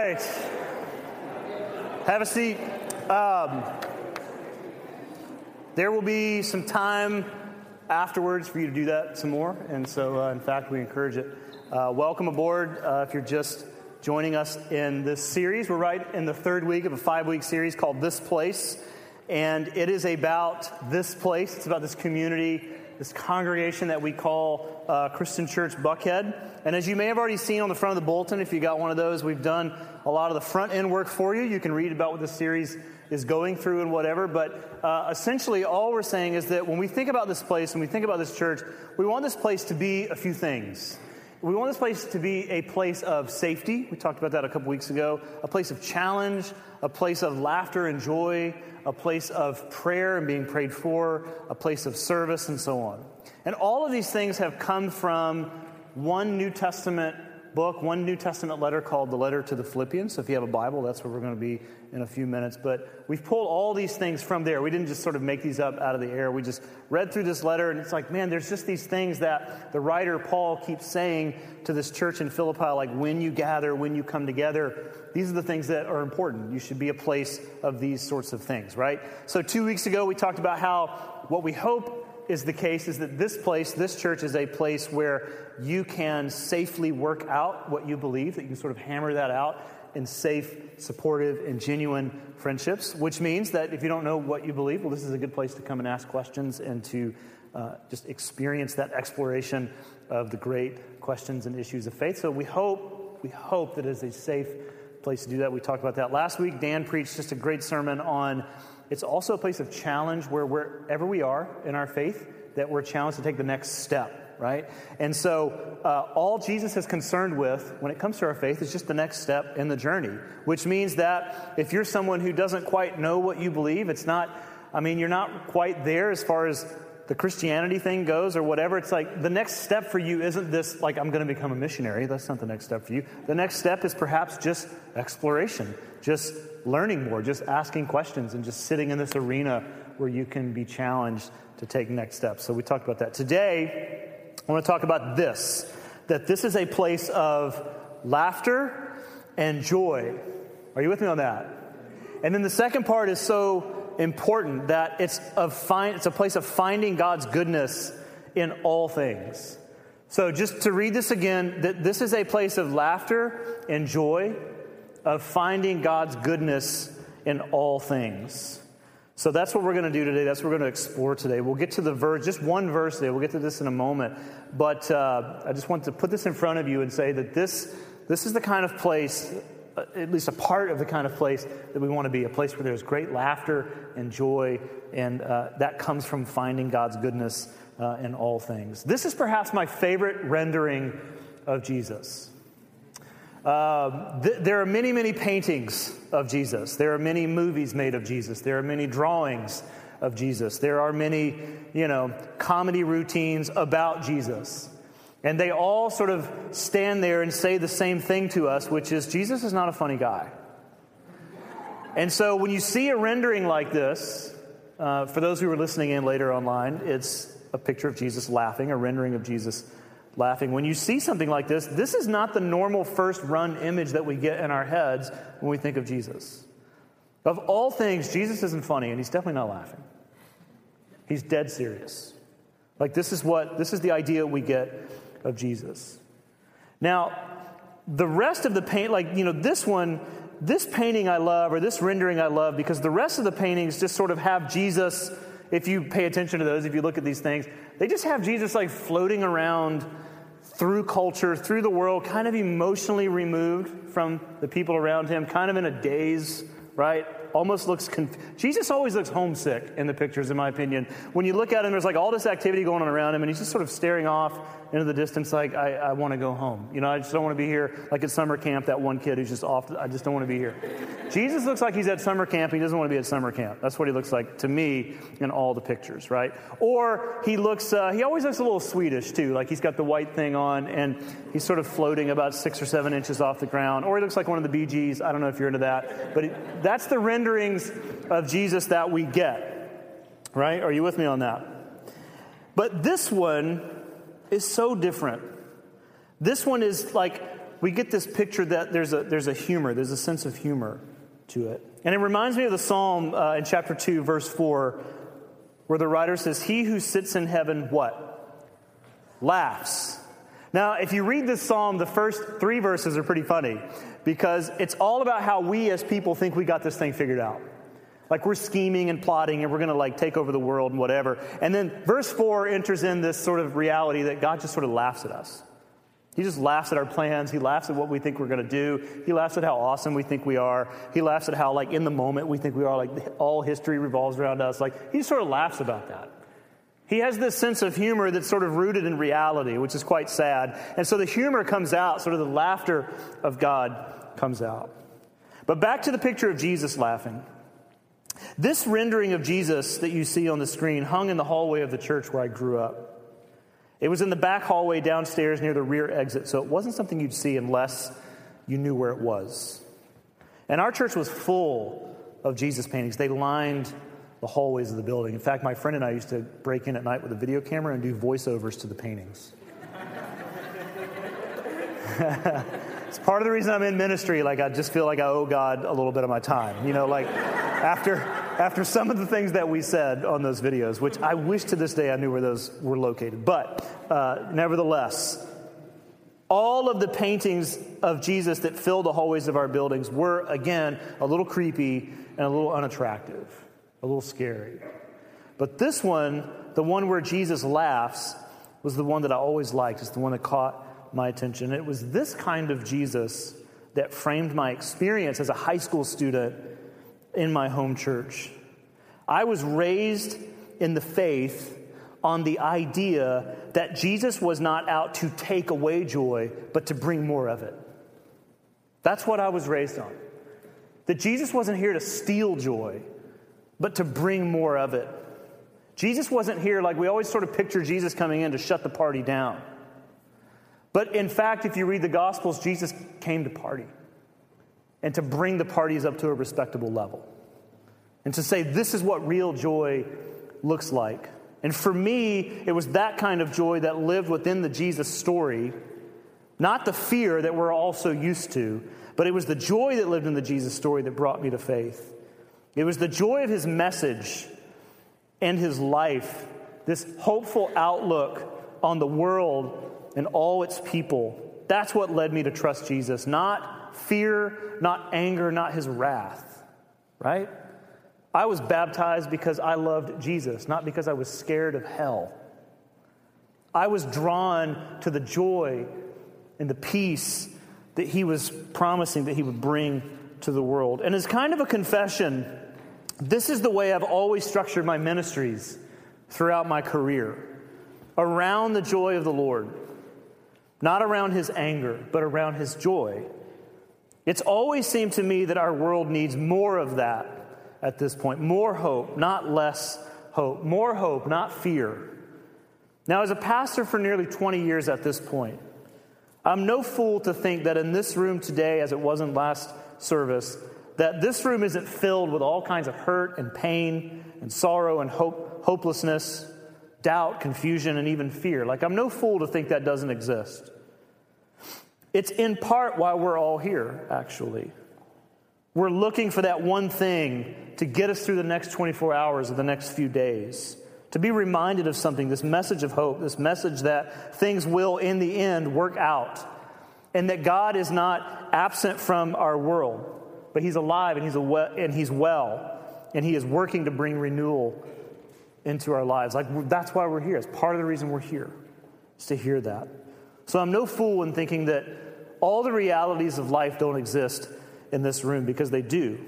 right. Have a seat. Um, there will be some time afterwards for you to do that some more. And so, uh, in fact, we encourage it. Uh, welcome aboard uh, if you're just joining us in this series. We're right in the third week of a five week series called This Place. And it is about this place, it's about this community, this congregation that we call uh, Christian Church Buckhead. And as you may have already seen on the front of the bulletin, if you got one of those, we've done a lot of the front end work for you. You can read about what this series is going through and whatever. But uh, essentially, all we're saying is that when we think about this place, when we think about this church, we want this place to be a few things. We want this place to be a place of safety. We talked about that a couple weeks ago. A place of challenge, a place of laughter and joy, a place of prayer and being prayed for, a place of service, and so on. And all of these things have come from one New Testament book, one New Testament letter called the Letter to the Philippians. So if you have a Bible, that's where we're going to be in a few minutes. But we've pulled all these things from there. We didn't just sort of make these up out of the air. We just read through this letter, and it's like, man, there's just these things that the writer Paul keeps saying to this church in Philippi, like when you gather, when you come together. These are the things that are important. You should be a place of these sorts of things, right? So two weeks ago, we talked about how what we hope is the case is that this place, this church, is a place where you can safely work out what you believe, that you can sort of hammer that out in safe, supportive, and genuine friendships, which means that if you don't know what you believe, well, this is a good place to come and ask questions and to uh, just experience that exploration of the great questions and issues of faith. So we hope, we hope that it is a safe place to do that. We talked about that last week. Dan preached just a great sermon on it's also a place of challenge where wherever we are in our faith, that we're challenged to take the next step, right? And so, uh, all Jesus is concerned with when it comes to our faith is just the next step in the journey, which means that if you're someone who doesn't quite know what you believe, it's not, I mean, you're not quite there as far as the Christianity thing goes or whatever. It's like the next step for you isn't this, like, I'm going to become a missionary. That's not the next step for you. The next step is perhaps just exploration, just learning more, just asking questions, and just sitting in this arena where you can be challenged to take next steps. So we talked about that. Today, I want to talk about this that this is a place of laughter and joy. Are you with me on that? And then the second part is so important that it's, it's a place of finding God's goodness in all things. So, just to read this again, that this is a place of laughter and joy of finding God's goodness in all things. So that's what we're going to do today. That's what we're going to explore today. We'll get to the verse, just one verse today. We'll get to this in a moment. But uh, I just want to put this in front of you and say that this, this is the kind of place, at least a part of the kind of place that we want to be a place where there's great laughter and joy, and uh, that comes from finding God's goodness uh, in all things. This is perhaps my favorite rendering of Jesus. Uh, th- there are many, many paintings of Jesus. There are many movies made of Jesus. There are many drawings of Jesus. There are many, you know, comedy routines about Jesus. And they all sort of stand there and say the same thing to us, which is Jesus is not a funny guy. And so when you see a rendering like this, uh, for those who are listening in later online, it's a picture of Jesus laughing, a rendering of Jesus laughing. When you see something like this, this is not the normal first run image that we get in our heads when we think of Jesus. Of all things, Jesus isn't funny, and he's definitely not laughing. He's dead serious. Like this is what this is the idea we get of Jesus. Now, the rest of the paint, like you know, this one, this painting I love, or this rendering I love, because the rest of the paintings just sort of have Jesus. If you pay attention to those, if you look at these things, they just have Jesus like floating around through culture, through the world, kind of emotionally removed from the people around him, kind of in a daze, right? Almost looks conf- Jesus always looks homesick in the pictures, in my opinion. When you look at him, there's like all this activity going on around him, and he's just sort of staring off into the distance, like, I, I want to go home. You know, I just don't want to be here. Like at summer camp, that one kid who's just off, I just don't want to be here. Jesus looks like he's at summer camp. He doesn't want to be at summer camp. That's what he looks like to me in all the pictures, right? Or he looks, uh, he always looks a little Swedish too. Like he's got the white thing on, and he's sort of floating about six or seven inches off the ground. Or he looks like one of the Bee Gees. I don't know if you're into that. But that's the renderings of Jesus that we get, right? Are you with me on that? But this one is so different. This one is like we get this picture that there's a, there's a humor, there's a sense of humor to it. And it reminds me of the psalm uh, in chapter 2, verse 4, where the writer says, He who sits in heaven, what? Laughs. Now, if you read this psalm, the first three verses are pretty funny because it's all about how we as people think we got this thing figured out. Like we're scheming and plotting and we're going to like take over the world and whatever. And then verse 4 enters in this sort of reality that God just sort of laughs at us. He just laughs at our plans. He laughs at what we think we're going to do. He laughs at how awesome we think we are. He laughs at how, like, in the moment we think we are, like, all history revolves around us. Like, he sort of laughs about that. He has this sense of humor that's sort of rooted in reality, which is quite sad. And so the humor comes out, sort of the laughter of God comes out. But back to the picture of Jesus laughing. This rendering of Jesus that you see on the screen hung in the hallway of the church where I grew up. It was in the back hallway downstairs near the rear exit, so it wasn't something you'd see unless you knew where it was. And our church was full of Jesus paintings. They lined the hallways of the building. In fact, my friend and I used to break in at night with a video camera and do voiceovers to the paintings. it's part of the reason I'm in ministry. Like, I just feel like I owe God a little bit of my time. You know, like, after, after some of the things that we said on those videos, which I wish to this day I knew where those were located. But uh, nevertheless, all of the paintings of Jesus that fill the hallways of our buildings were, again, a little creepy and a little unattractive a little scary. But this one, the one where Jesus laughs, was the one that I always liked. It's the one that caught my attention. It was this kind of Jesus that framed my experience as a high school student in my home church. I was raised in the faith on the idea that Jesus was not out to take away joy, but to bring more of it. That's what I was raised on. That Jesus wasn't here to steal joy, but to bring more of it. Jesus wasn't here like we always sort of picture Jesus coming in to shut the party down. But in fact, if you read the Gospels, Jesus came to party and to bring the parties up to a respectable level and to say, this is what real joy looks like. And for me, it was that kind of joy that lived within the Jesus story, not the fear that we're all so used to, but it was the joy that lived in the Jesus story that brought me to faith. It was the joy of his message and his life, this hopeful outlook on the world and all its people. That's what led me to trust Jesus, not fear, not anger, not his wrath, right? I was baptized because I loved Jesus, not because I was scared of hell. I was drawn to the joy and the peace that he was promising that he would bring to the world. And as kind of a confession, this is the way I've always structured my ministries throughout my career around the joy of the Lord, not around his anger, but around his joy. It's always seemed to me that our world needs more of that at this point more hope, not less hope, more hope, not fear. Now, as a pastor for nearly 20 years at this point, I'm no fool to think that in this room today, as it was in last service, that this room isn't filled with all kinds of hurt and pain and sorrow and hope, hopelessness, doubt, confusion, and even fear. Like, I'm no fool to think that doesn't exist. It's in part why we're all here, actually. We're looking for that one thing to get us through the next 24 hours or the next few days. To be reminded of something, this message of hope, this message that things will, in the end, work out, and that God is not absent from our world but he's alive and he's, a we- and he's well, and he is working to bring renewal into our lives. Like, that's why we're here. It's part of the reason we're here, is to hear that. So I'm no fool in thinking that all the realities of life don't exist in this room because they do.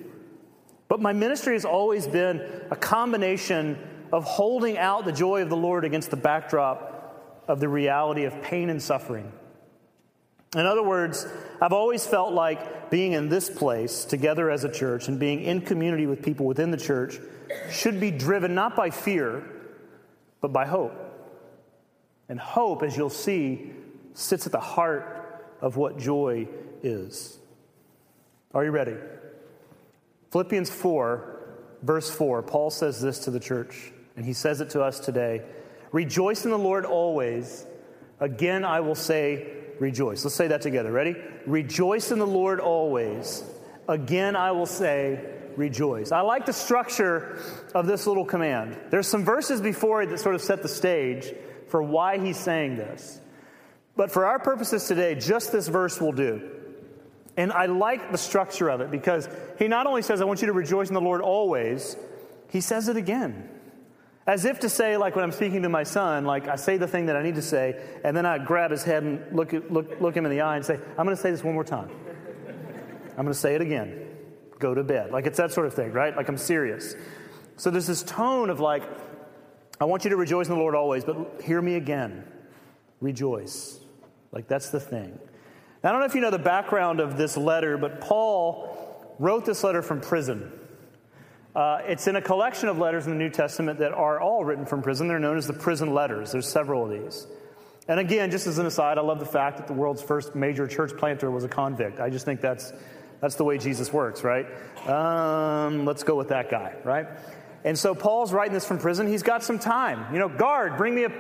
But my ministry has always been a combination of holding out the joy of the Lord against the backdrop of the reality of pain and suffering. In other words, I've always felt like being in this place together as a church and being in community with people within the church should be driven not by fear, but by hope. And hope, as you'll see, sits at the heart of what joy is. Are you ready? Philippians 4, verse 4, Paul says this to the church, and he says it to us today Rejoice in the Lord always. Again, I will say, rejoice. Let's say that together. Ready? Rejoice in the Lord always. Again, I will say, rejoice. I like the structure of this little command. There's some verses before it that sort of set the stage for why he's saying this. But for our purposes today, just this verse will do. And I like the structure of it because he not only says, I want you to rejoice in the Lord always, he says it again. As if to say, like when I'm speaking to my son, like I say the thing that I need to say, and then I grab his head and look, look, look him in the eye and say, I'm going to say this one more time. I'm going to say it again. Go to bed. Like it's that sort of thing, right? Like I'm serious. So there's this tone of like, I want you to rejoice in the Lord always, but hear me again. Rejoice. Like that's the thing. Now, I don't know if you know the background of this letter, but Paul wrote this letter from prison. Uh, it's in a collection of letters in the New Testament that are all written from prison. They're known as the prison letters. There's several of these. And again, just as an aside, I love the fact that the world's first major church planter was a convict. I just think that's, that's the way Jesus works, right? Um, let's go with that guy, right? And so Paul's writing this from prison. He's got some time. You know, guard, bring me a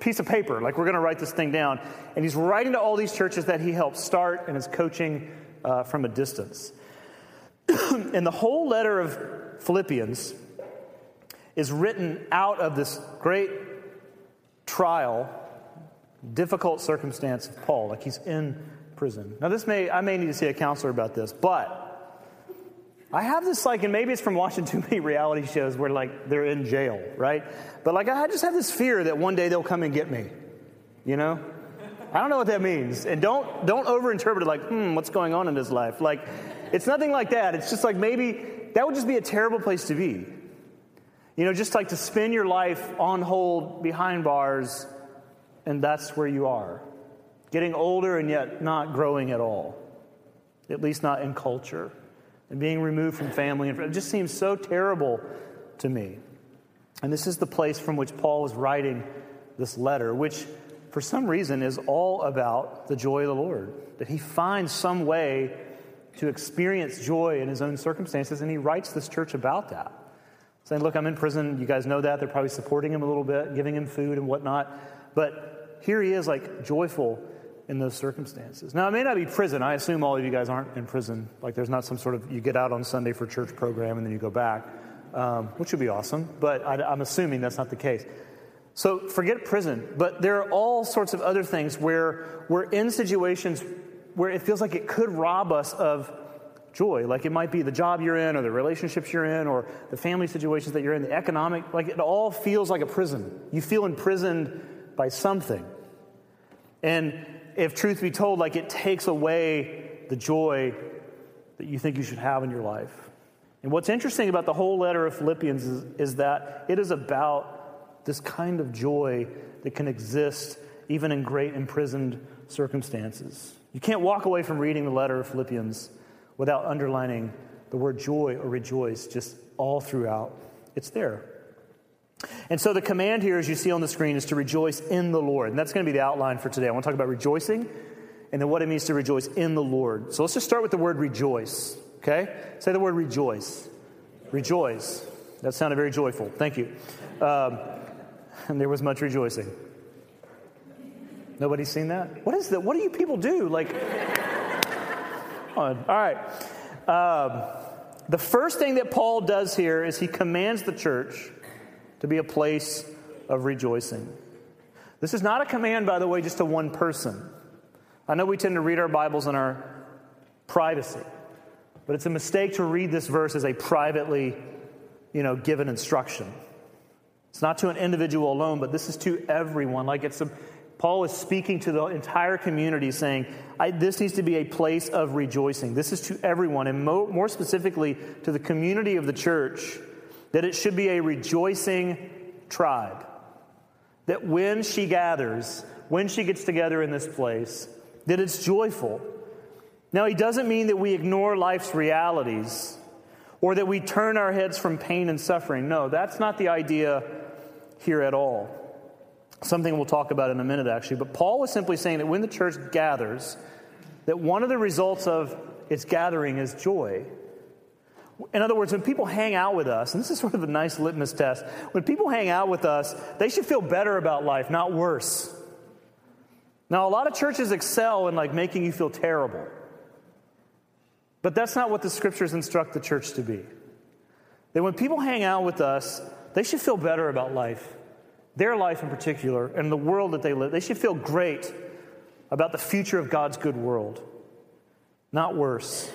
piece of paper. Like, we're going to write this thing down. And he's writing to all these churches that he helped start and is coaching uh, from a distance. and the whole letter of Philippians is written out of this great trial, difficult circumstance of Paul, like he's in prison. Now, this may, I may need to see a counselor about this, but I have this like, and maybe it's from watching too many reality shows where like they're in jail, right? But like, I just have this fear that one day they'll come and get me, you know? I don't know what that means. And don't, don't overinterpret it like, hmm, what's going on in his life? Like, it's nothing like that. It's just like maybe that would just be a terrible place to be. You know, just like to spend your life on hold behind bars, and that's where you are. Getting older and yet not growing at all, at least not in culture. And being removed from family. And it just seems so terrible to me. And this is the place from which Paul is writing this letter, which for some reason is all about the joy of the Lord. That he finds some way to experience joy in his own circumstances, and he writes this church about that. Saying, Look, I'm in prison. You guys know that. They're probably supporting him a little bit, giving him food and whatnot. But here he is, like, joyful in those circumstances. Now, it may not be prison. I assume all of you guys aren't in prison. Like, there's not some sort of you get out on Sunday for church program and then you go back, um, which would be awesome. But I, I'm assuming that's not the case. So forget prison. But there are all sorts of other things where we're in situations where it feels like it could rob us of joy. Like it might be the job you're in, or the relationships you're in, or the family situations that you're in, the economic, like it all feels like a prison. You feel imprisoned by something. And if truth be told, like it takes away the joy that you think you should have in your life. And what's interesting about the whole letter of Philippians is, is that it is about this kind of joy that can exist even in great imprisoned circumstances. You can't walk away from reading the letter of Philippians without underlining the word joy or rejoice just all throughout. It's there. And so the command here, as you see on the screen, is to rejoice in the Lord. And that's going to be the outline for today. I want to talk about rejoicing and then what it means to rejoice in the Lord. So let's just start with the word rejoice, okay? Say the word rejoice. Rejoice. That sounded very joyful. Thank you. Um, and there was much rejoicing. Nobody's seen that? What is that? What do you people do? Like. All right. Um, the first thing that Paul does here is he commands the church to be a place of rejoicing. This is not a command, by the way, just to one person. I know we tend to read our Bibles in our privacy, but it's a mistake to read this verse as a privately, you know, given instruction. It's not to an individual alone, but this is to everyone. Like it's a, Paul is speaking to the entire community, saying, This needs to be a place of rejoicing. This is to everyone, and mo- more specifically to the community of the church, that it should be a rejoicing tribe. That when she gathers, when she gets together in this place, that it's joyful. Now, he doesn't mean that we ignore life's realities or that we turn our heads from pain and suffering. No, that's not the idea here at all. Something we'll talk about in a minute, actually. But Paul was simply saying that when the church gathers, that one of the results of its gathering is joy. In other words, when people hang out with us, and this is sort of a nice litmus test, when people hang out with us, they should feel better about life, not worse. Now, a lot of churches excel in like making you feel terrible. But that's not what the scriptures instruct the church to be. That when people hang out with us, they should feel better about life, their life in particular, and the world that they live. They should feel great about the future of God's good world, not worse.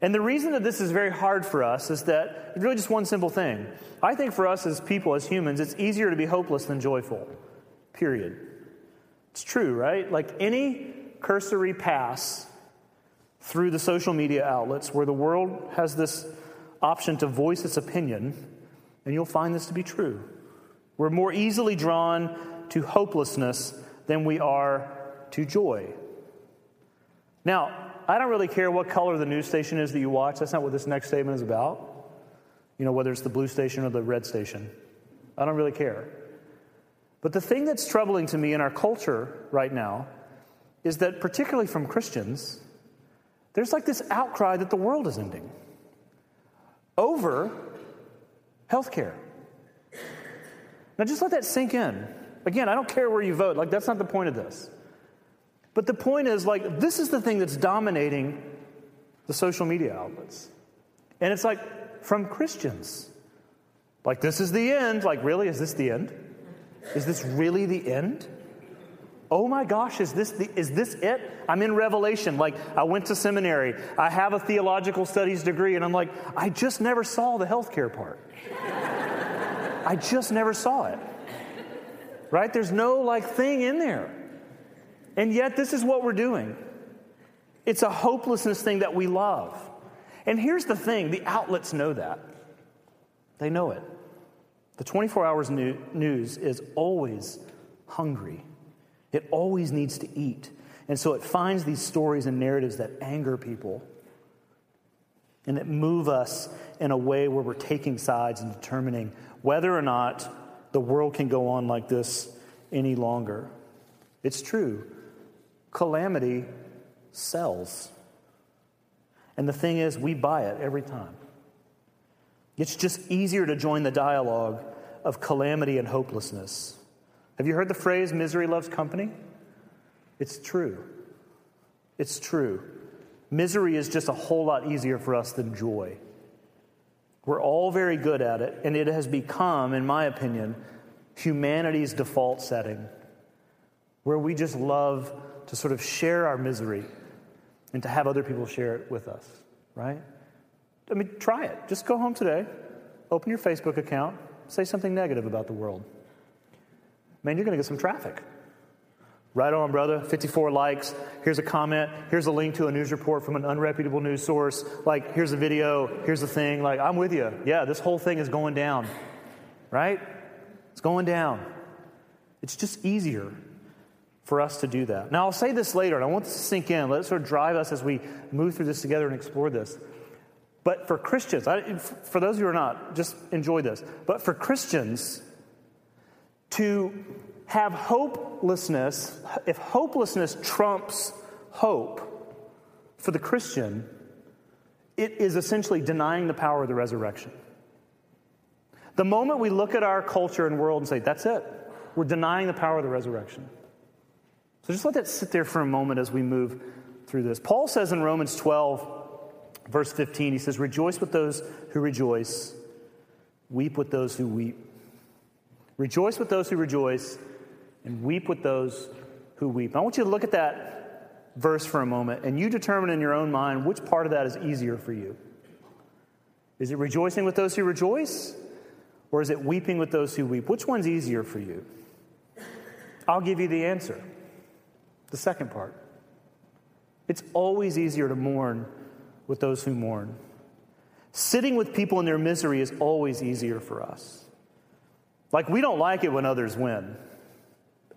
And the reason that this is very hard for us is that it's really just one simple thing. I think for us as people, as humans, it's easier to be hopeless than joyful, period. It's true, right? Like any cursory pass through the social media outlets where the world has this option to voice its opinion, and you'll find this to be true. We're more easily drawn to hopelessness than we are to joy. Now, I don't really care what color the news station is that you watch. That's not what this next statement is about. You know, whether it's the blue station or the red station. I don't really care. But the thing that's troubling to me in our culture right now is that, particularly from Christians, there's like this outcry that the world is ending over healthcare. Now, just let that sink in. Again, I don't care where you vote. Like, that's not the point of this. But the point is, like, this is the thing that's dominating the social media outlets. And it's like from Christians. Like, this is the end. Like, really? Is this the end? Is this really the end? Oh my gosh, is this, the, is this it? I'm in Revelation. Like, I went to seminary. I have a theological studies degree, and I'm like, I just never saw the healthcare part. I just never saw it. Right? There's no like thing in there. And yet, this is what we're doing. It's a hopelessness thing that we love. And here's the thing the outlets know that. They know it. The 24 hours news is always hungry, it always needs to eat. And so it finds these stories and narratives that anger people and that move us in a way where we're taking sides and determining whether or not the world can go on like this any longer. It's true calamity sells. And the thing is, we buy it every time. It's just easier to join the dialogue of calamity and hopelessness. Have you heard the phrase, misery loves company? It's true. It's true. Misery is just a whole lot easier for us than joy. We're all very good at it, and it has become, in my opinion, humanity's default setting, where we just love to sort of share our misery and to have other people share it with us, right? I mean, try it. Just go home today, open your Facebook account, say something negative about the world. Man, you're going to get some traffic. Right on, brother. 54 likes. Here's a comment. Here's a link to a news report from an unreputable news source. Like, here's a video. Here's the thing. Like, I'm with you. Yeah, this whole thing is going down. Right? It's going down. It's just easier for us to do that. Now, I'll say this later, and I want this to sink in. Let it sort of drive us as we move through this together and explore this. But for Christians, I, for those who are not, just enjoy this. But for Christians, to have hopelessness, if hopelessness trumps hope for the Christian, it is essentially denying the power of the resurrection. The moment we look at our culture and world and say, that's it, we're denying the power of the resurrection. So just let that sit there for a moment as we move through this. Paul says in Romans 12, verse 15, he says, Rejoice with those who rejoice, weep with those who weep. Rejoice with those who rejoice, and weep with those who weep. I want you to look at that verse for a moment, and you determine in your own mind which part of that is easier for you. Is it rejoicing with those who rejoice, or is it weeping with those who weep? Which one's easier for you? I'll give you the answer. The second part. It's always easier to mourn with those who mourn. Sitting with people in their misery is always easier for us. Like, we don't like it when others win,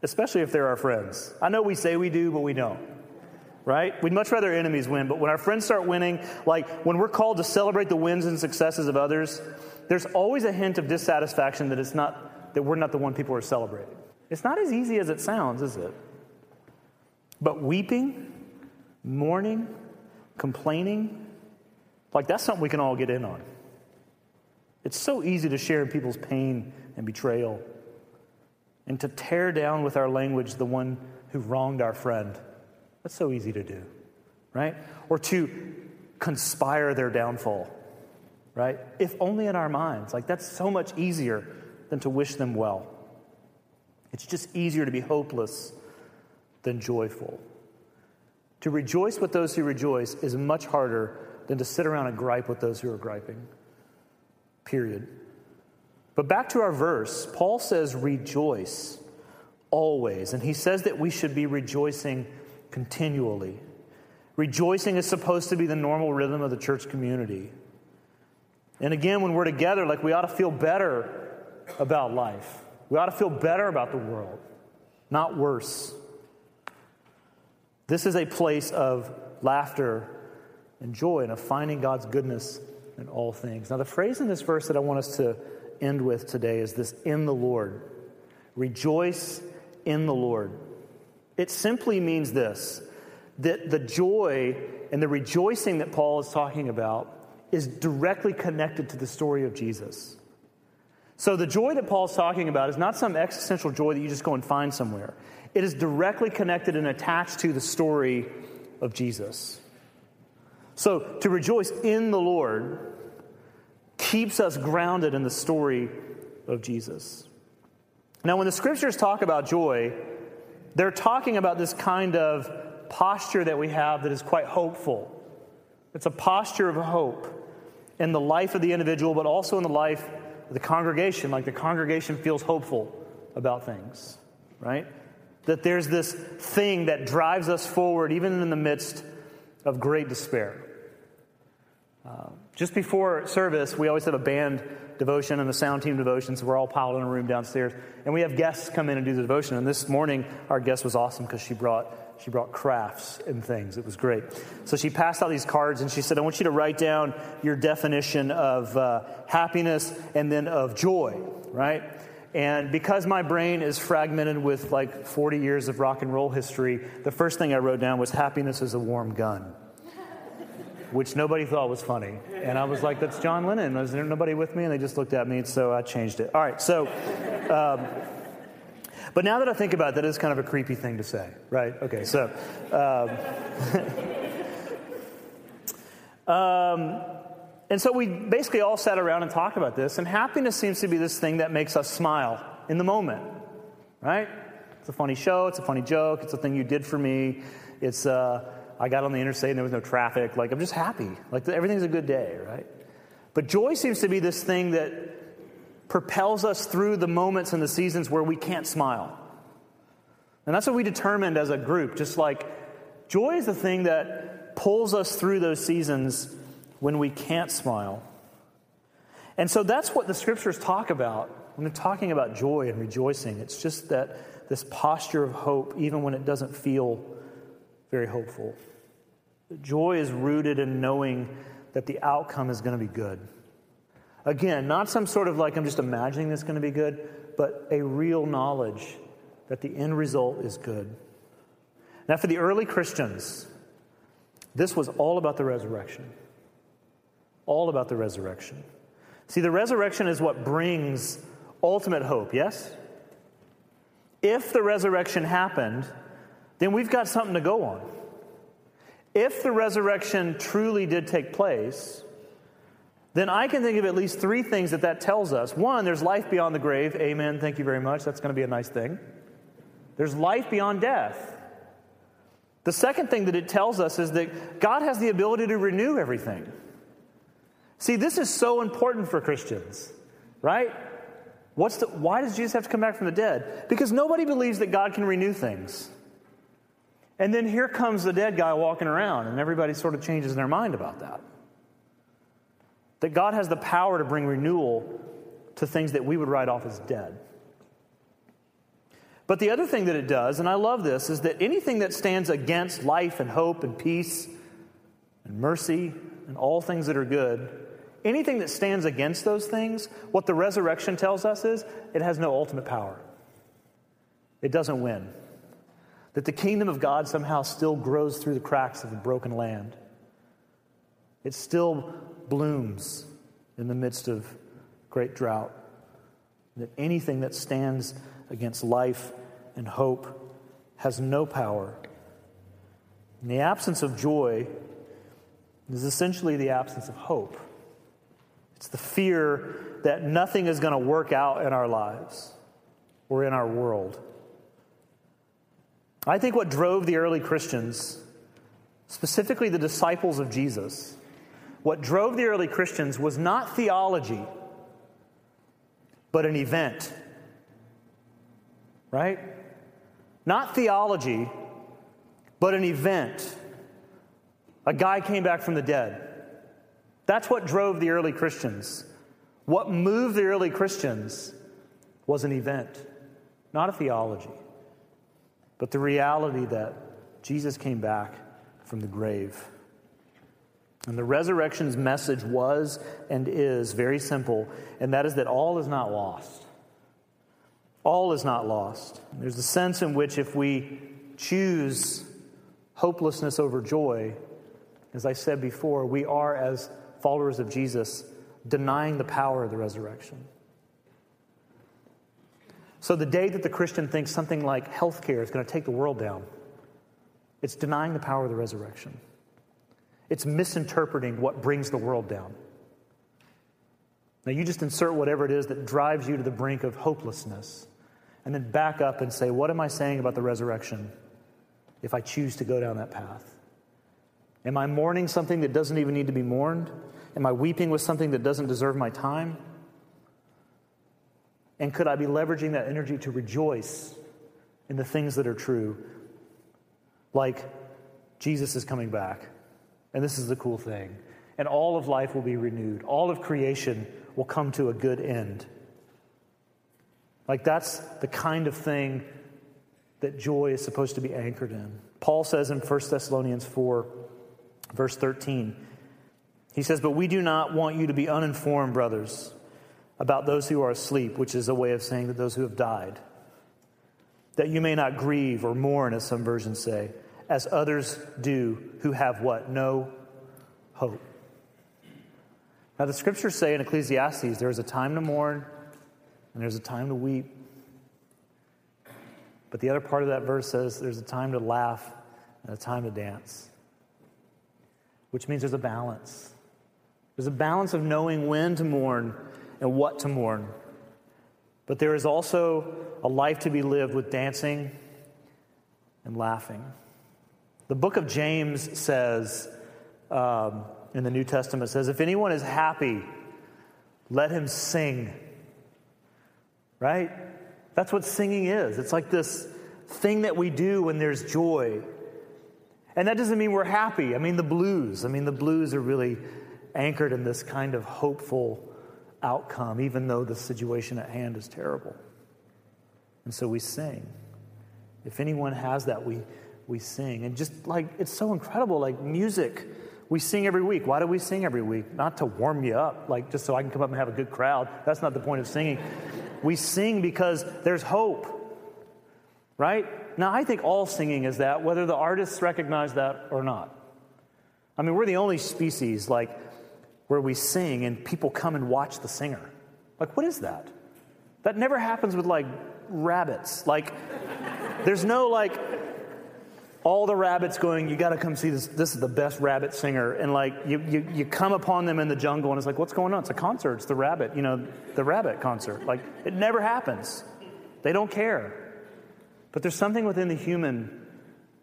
especially if they're our friends. I know we say we do, but we don't, right? We'd much rather enemies win, but when our friends start winning, like when we're called to celebrate the wins and successes of others, there's always a hint of dissatisfaction that it's not, that we're not the one people are celebrating. It's not as easy as it sounds, is it? But weeping, mourning, complaining, like that's something we can all get in on. It's so easy to share in people's pain and betrayal and to tear down with our language the one who wronged our friend. That's so easy to do, right? Or to conspire their downfall, right? If only in our minds. Like, that's so much easier than to wish them well. It's just easier to be hopeless than joyful. To rejoice with those who rejoice is much harder than to sit around and gripe with those who are griping. Period. But back to our verse, Paul says, rejoice always. And he says that we should be rejoicing continually. Rejoicing is supposed to be the normal rhythm of the church community. And again, when we're together, like we ought to feel better about life. We ought to feel better about the world, not worse. This is a place of laughter and joy and of finding God's goodness in all things. Now, the phrase in this verse that I want us to end with today is this in the Lord. Rejoice in the Lord. It simply means this that the joy and the rejoicing that Paul is talking about is directly connected to the story of Jesus. So, the joy that Paul's talking about is not some existential joy that you just go and find somewhere. It is directly connected and attached to the story of Jesus. So, to rejoice in the Lord keeps us grounded in the story of Jesus. Now, when the scriptures talk about joy, they're talking about this kind of posture that we have that is quite hopeful. It's a posture of hope in the life of the individual, but also in the life of the congregation. Like the congregation feels hopeful about things, right? That there's this thing that drives us forward, even in the midst of great despair. Uh, just before service, we always have a band devotion and the sound team devotion, so we're all piled in a room downstairs. And we have guests come in and do the devotion. And this morning, our guest was awesome because she brought she brought crafts and things. It was great. So she passed out these cards and she said, I want you to write down your definition of uh, happiness and then of joy, right? And because my brain is fragmented with like 40 years of rock and roll history, the first thing I wrote down was happiness is a warm gun which nobody thought was funny. And I was like, that's John Lennon. Was there nobody with me? And they just looked at me, so I changed it. All right, so, um, but now that I think about it, that is kind of a creepy thing to say, right? Okay, so. Um, um, and so we basically all sat around and talked about this, and happiness seems to be this thing that makes us smile in the moment, right? It's a funny show, it's a funny joke, it's a thing you did for me, it's. Uh, I got on the interstate and there was no traffic. Like, I'm just happy. Like, everything's a good day, right? But joy seems to be this thing that propels us through the moments and the seasons where we can't smile. And that's what we determined as a group. Just like joy is the thing that pulls us through those seasons when we can't smile. And so that's what the scriptures talk about when they're talking about joy and rejoicing. It's just that this posture of hope, even when it doesn't feel very hopeful. Joy is rooted in knowing that the outcome is going to be good. Again, not some sort of like I'm just imagining this going to be good, but a real knowledge that the end result is good. Now, for the early Christians, this was all about the resurrection. All about the resurrection. See, the resurrection is what brings ultimate hope, yes? If the resurrection happened, then we've got something to go on. If the resurrection truly did take place, then I can think of at least three things that that tells us. One, there's life beyond the grave. Amen. Thank you very much. That's going to be a nice thing. There's life beyond death. The second thing that it tells us is that God has the ability to renew everything. See, this is so important for Christians, right? What's the, why does Jesus have to come back from the dead? Because nobody believes that God can renew things. And then here comes the dead guy walking around, and everybody sort of changes their mind about that. That God has the power to bring renewal to things that we would write off as dead. But the other thing that it does, and I love this, is that anything that stands against life and hope and peace and mercy and all things that are good, anything that stands against those things, what the resurrection tells us is it has no ultimate power. It doesn't win that the kingdom of God somehow still grows through the cracks of a broken land. It still blooms in the midst of great drought. That anything that stands against life and hope has no power. And the absence of joy is essentially the absence of hope. It's the fear that nothing is going to work out in our lives or in our world. I think what drove the early Christians, specifically the disciples of Jesus, what drove the early Christians was not theology, but an event. Right? Not theology, but an event. A guy came back from the dead. That's what drove the early Christians. What moved the early Christians was an event, not a theology, but the reality that Jesus came back from the grave. And the resurrection's message was and is very simple, and that is that all is not lost. All is not lost. There's a sense in which if we choose hopelessness over joy, as I said before, we are, as followers of Jesus, denying the power of the resurrection. So, the day that the Christian thinks something like healthcare is going to take the world down, it's denying the power of the resurrection. It's misinterpreting what brings the world down. Now, you just insert whatever it is that drives you to the brink of hopelessness, and then back up and say, What am I saying about the resurrection if I choose to go down that path? Am I mourning something that doesn't even need to be mourned? Am I weeping with something that doesn't deserve my time? And could I be leveraging that energy to rejoice in the things that are true? Like Jesus is coming back. And this is the cool thing. And all of life will be renewed, all of creation will come to a good end. Like that's the kind of thing that joy is supposed to be anchored in. Paul says in 1 Thessalonians 4, verse 13, he says, But we do not want you to be uninformed, brothers about those who are asleep, which is a way of saying that those who have died. That you may not grieve or mourn, as some versions say, as others do who have what? No hope. Now, the scriptures say in Ecclesiastes there is a time to mourn and there's a time to weep. But the other part of that verse says there's a time to laugh and a time to dance, which means there's a balance. There's a balance of knowing when to mourn and what to mourn. But there is also a life to be lived with dancing and laughing. The book of James says um, in the New Testament says, if anyone is happy, let him sing. Right? That's what singing is. It's like this thing that we do when there's joy. And that doesn't mean we're happy. I mean, the blues. I mean, the blues are really anchored in this kind of hopeful outcome, even though the situation at hand is terrible. And so we sing. If anyone has that, we, we sing. And just like, it's so incredible, like music. We sing every week. Why do we sing every week? Not to warm you up, like just so I can come up and have a good crowd. That's not the point of singing. We sing because there's hope, right? Now, I think all singing is that, whether the artists recognize that or not. I mean, we're the only species, like, where we sing and people come and watch the singer. Like, what is that? That never happens with like rabbits. Like, there's no like all the rabbits going, you got to come see this. This is the best rabbit singer. And like, you, you, you come upon them in the jungle and it's like, what's going on? It's a concert. It's the rabbit, you know, the rabbit concert. Like, it never happens. They don't care. But there's something within the human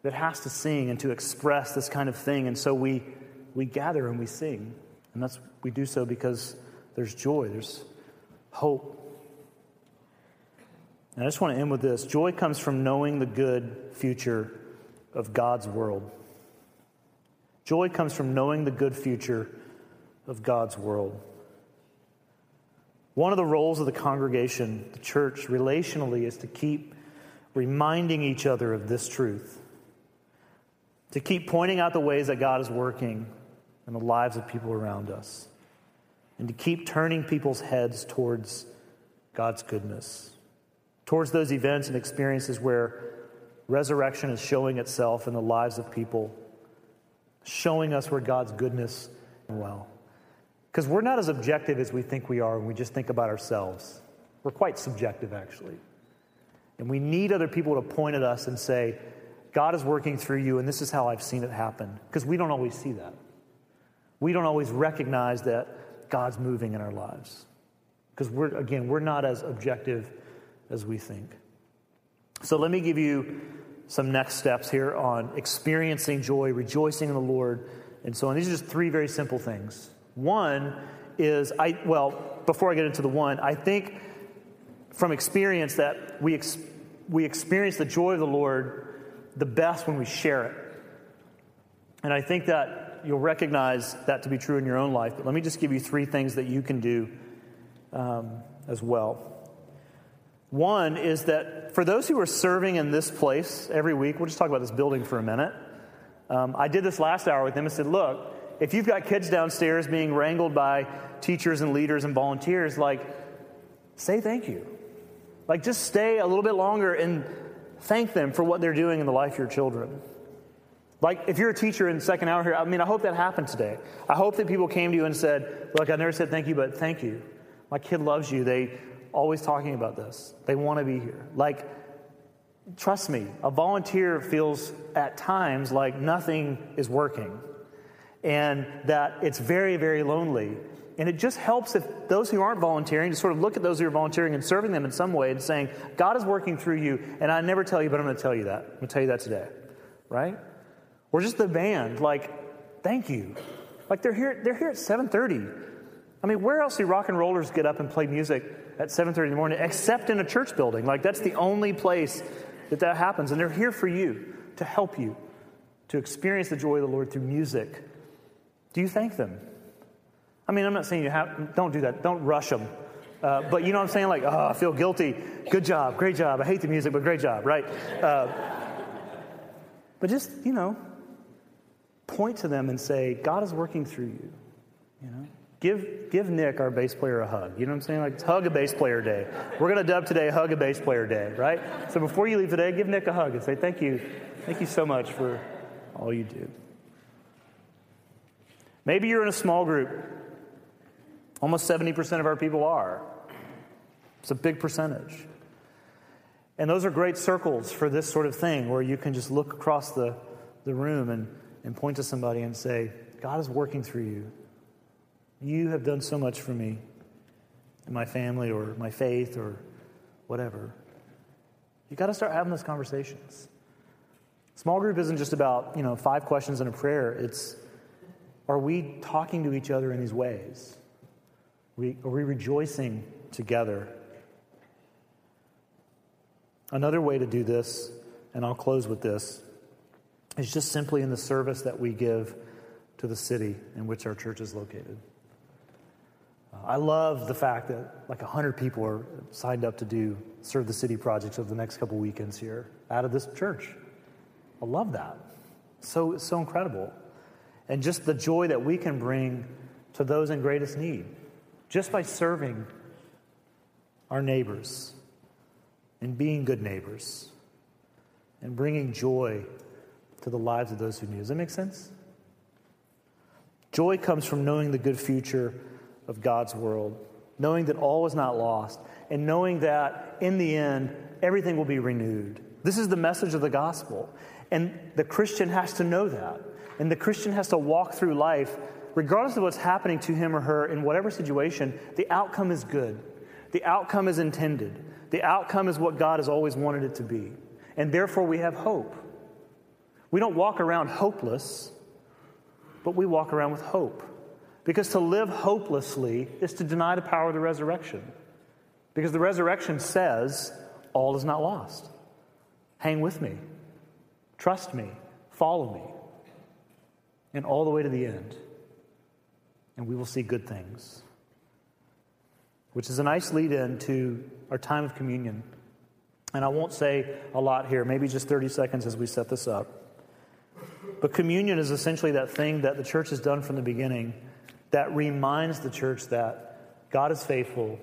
that has to sing and to express this kind of thing. And so we, we gather and we sing. And that's we do so because there's joy, there's hope. And I just want to end with this. Joy comes from knowing the good future of God's world. Joy comes from knowing the good future of God's world. One of the roles of the congregation, the church, relationally, is to keep reminding each other of this truth, to keep pointing out the ways that God is working and the lives of people around us, and to keep turning people's heads towards God's goodness, towards those events and experiences where resurrection is showing itself in the lives of people, showing us where God's goodness well. Because we're not as objective as we think we are when we just think about ourselves. We're quite subjective, actually. And we need other people to point at us and say, God is working through you, and this is how I've seen it happen. Because we don't always see that. We don't always recognize that God's moving in our lives. Because we're, again, we're not as objective as we think. So let me give you some next steps here on experiencing joy, rejoicing in the Lord, and so on. These are just three very simple things. One is, I, well, before I get into the one, I think from experience that we, ex, we experience the joy of the Lord the best when we share it. And I think that you'll recognize that to be true in your own life. But let me just give you three things that you can do um, as well. One is that for those who are serving in this place every week, we'll just talk about this building for a minute. Um, I did this last hour with them and said, look, if you've got kids downstairs being wrangled by teachers and leaders and volunteers, like, say thank you. Like, just stay a little bit longer and thank them for what they're doing in the life of your children. Like, if you're a teacher in second hour here, I mean, I hope that happened today. I hope that people came to you and said, Look, I never said thank you, but thank you. My kid loves you. They always talking about this. They want to be here. Like, trust me, a volunteer feels at times like nothing is working and that it's very, very lonely. And it just helps if those who aren't volunteering to sort of look at those who are volunteering and serving them in some way and saying, God is working through you, and I never tell you, but I'm going to tell you that. I'm going to tell you that today, right? Or just the band, like, thank you. Like they're here, they're here at 7:30. I mean, where else do rock and rollers get up and play music at 7:30 in the morning except in a church building? Like that's the only place that that happens, and they're here for you to help you to experience the joy of the Lord through music. Do you thank them? I mean, I'm not saying you have, don't do that. Don't rush them. Uh, but you know what I'm saying? Like, oh, I feel guilty. Good job. Great job. I hate the music, but great job, right? Uh, but just, you know, point to them and say, God is working through you. You know? Give, give Nick, our bass player, a hug. You know what I'm saying? Like, hug a bass player day. We're going to dub today Hug a Bass Player Day, right? So before you leave today, give Nick a hug and say, Thank you. Thank you so much for all you do. Maybe you're in a small group Almost 70% of our people are. It's a big percentage. And those are great circles for this sort of thing where you can just look across the, the room and, and point to somebody and say, God is working through you. You have done so much for me and my family or my faith or whatever. You got to start having those conversations. Small group isn't just about, you know, five questions and a prayer. It's are we talking to each other in these ways? We, are we rejoicing together? Another way to do this, and I'll close with this, is just simply in the service that we give to the city in which our church is located. Uh, I love the fact that like 100 people are signed up to do serve the city projects over the next couple weekends here out of this church. I love that. So so incredible. And just the joy that we can bring to those in greatest need just by serving our neighbors and being good neighbors and bringing joy to the lives of those who need. Does that make sense? Joy comes from knowing the good future of God's world, knowing that all is not lost, and knowing that in the end, everything will be renewed. This is the message of the gospel. And the Christian has to know that. And the Christian has to walk through life regardless of what's happening to him or her in whatever situation, the outcome is good. The outcome is intended. The outcome is what God has always wanted it to be. And therefore, we have hope. We don't walk around hopeless, but we walk around with hope. Because to live hopelessly is to deny the power of the resurrection. Because the resurrection says, all is not lost. Hang with me, trust me, follow me, and all the way to the end and we will see good things. Which is a nice lead in to our time of communion. And I won't say a lot here, maybe just 30 seconds as we set this up. But communion is essentially that thing that the church has done from the beginning that reminds the church that God is faithful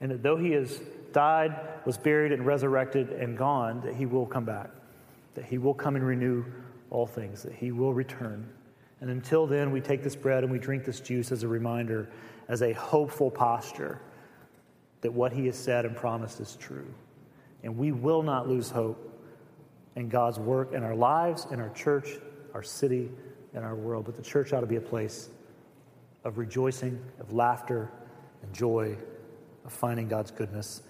and that though he has died, was buried, and resurrected and gone, that he will come back, that he will come and renew all things, that he will return. And until then, we take this bread and we drink this juice as a reminder, as a hopeful posture that what he has said and promised is true. And we will not lose hope in God's work in our lives, in our church, our city, and our world. But the church ought to be a place of rejoicing, of laughter, and joy, of finding God's goodness